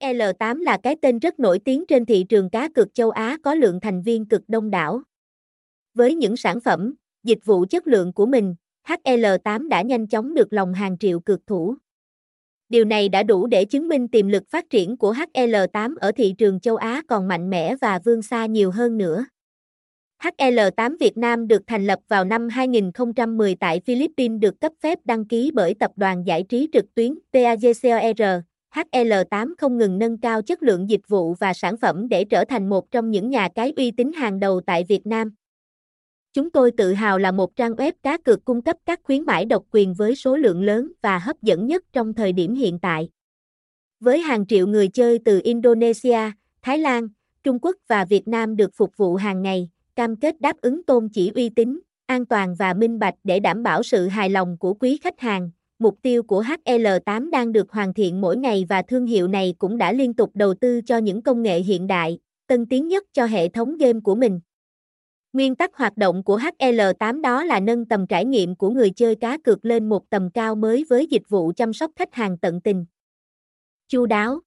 HL8 là cái tên rất nổi tiếng trên thị trường cá cược châu Á có lượng thành viên cực đông đảo. Với những sản phẩm, dịch vụ chất lượng của mình, HL8 đã nhanh chóng được lòng hàng triệu cược thủ. Điều này đã đủ để chứng minh tiềm lực phát triển của HL8 ở thị trường châu Á còn mạnh mẽ và vươn xa nhiều hơn nữa. HL8 Việt Nam được thành lập vào năm 2010 tại Philippines được cấp phép đăng ký bởi tập đoàn giải trí trực tuyến PAGCOR. HL8 không ngừng nâng cao chất lượng dịch vụ và sản phẩm để trở thành một trong những nhà cái uy tín hàng đầu tại Việt Nam. Chúng tôi tự hào là một trang web cá cược cung cấp các khuyến mãi độc quyền với số lượng lớn và hấp dẫn nhất trong thời điểm hiện tại. Với hàng triệu người chơi từ Indonesia, Thái Lan, Trung Quốc và Việt Nam được phục vụ hàng ngày, cam kết đáp ứng tôn chỉ uy tín, an toàn và minh bạch để đảm bảo sự hài lòng của quý khách hàng. Mục tiêu của HL8 đang được hoàn thiện mỗi ngày và thương hiệu này cũng đã liên tục đầu tư cho những công nghệ hiện đại, tân tiến nhất cho hệ thống game của mình. Nguyên tắc hoạt động của HL8 đó là nâng tầm trải nghiệm của người chơi cá cược lên một tầm cao mới với dịch vụ chăm sóc khách hàng tận tình. Chu đáo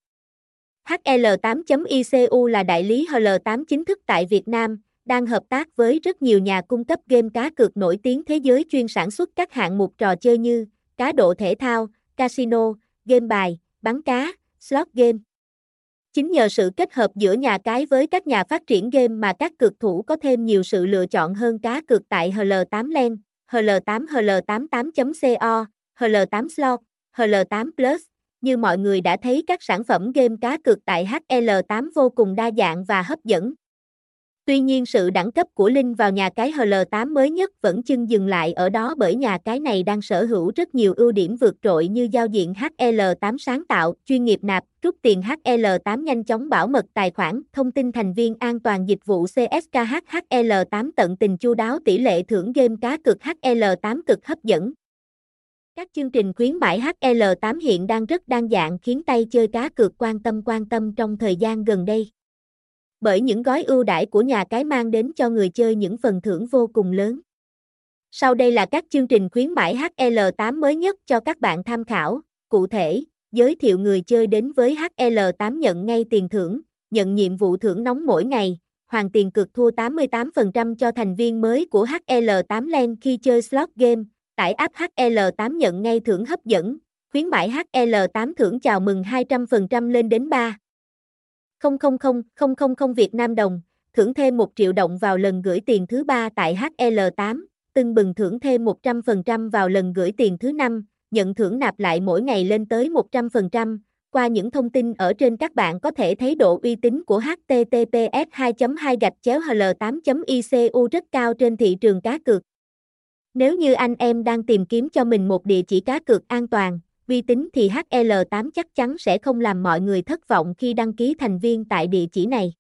HL8.ICU là đại lý HL8 chính thức tại Việt Nam, đang hợp tác với rất nhiều nhà cung cấp game cá cược nổi tiếng thế giới chuyên sản xuất các hạng mục trò chơi như cá độ thể thao, casino, game bài, bắn cá, slot game. Chính nhờ sự kết hợp giữa nhà cái với các nhà phát triển game mà các cực thủ có thêm nhiều sự lựa chọn hơn cá cược tại HL8 Len, HL8 HL88.co, HL8 Slot, HL8 Plus. Như mọi người đã thấy các sản phẩm game cá cược tại HL8 vô cùng đa dạng và hấp dẫn. Tuy nhiên sự đẳng cấp của Linh vào nhà cái HL8 mới nhất vẫn chưng dừng lại ở đó bởi nhà cái này đang sở hữu rất nhiều ưu điểm vượt trội như giao diện HL8 sáng tạo, chuyên nghiệp nạp, rút tiền HL8 nhanh chóng bảo mật tài khoản, thông tin thành viên an toàn dịch vụ CSKH HL8 tận tình chu đáo tỷ lệ thưởng game cá cực HL8 cực hấp dẫn. Các chương trình khuyến mãi HL8 hiện đang rất đa dạng khiến tay chơi cá cược quan tâm quan tâm trong thời gian gần đây bởi những gói ưu đãi của nhà cái mang đến cho người chơi những phần thưởng vô cùng lớn. Sau đây là các chương trình khuyến mãi HL8 mới nhất cho các bạn tham khảo. Cụ thể, giới thiệu người chơi đến với HL8 nhận ngay tiền thưởng, nhận nhiệm vụ thưởng nóng mỗi ngày, hoàn tiền cực thua 88% cho thành viên mới của HL8 Len khi chơi slot game, tải app HL8 nhận ngay thưởng hấp dẫn, khuyến mãi HL8 thưởng chào mừng 200% lên đến 3. 000 Việt Nam đồng, thưởng thêm 1 triệu đồng vào lần gửi tiền thứ ba tại HL8, tưng bừng thưởng thêm 100% vào lần gửi tiền thứ năm, nhận thưởng nạp lại mỗi ngày lên tới 100%. Qua những thông tin ở trên các bạn có thể thấy độ uy tín của HTTPS 2 2 gạch chéo HL 8 ICU rất cao trên thị trường cá cược. Nếu như anh em đang tìm kiếm cho mình một địa chỉ cá cược an toàn, uy tín thì HL8 chắc chắn sẽ không làm mọi người thất vọng khi đăng ký thành viên tại địa chỉ này.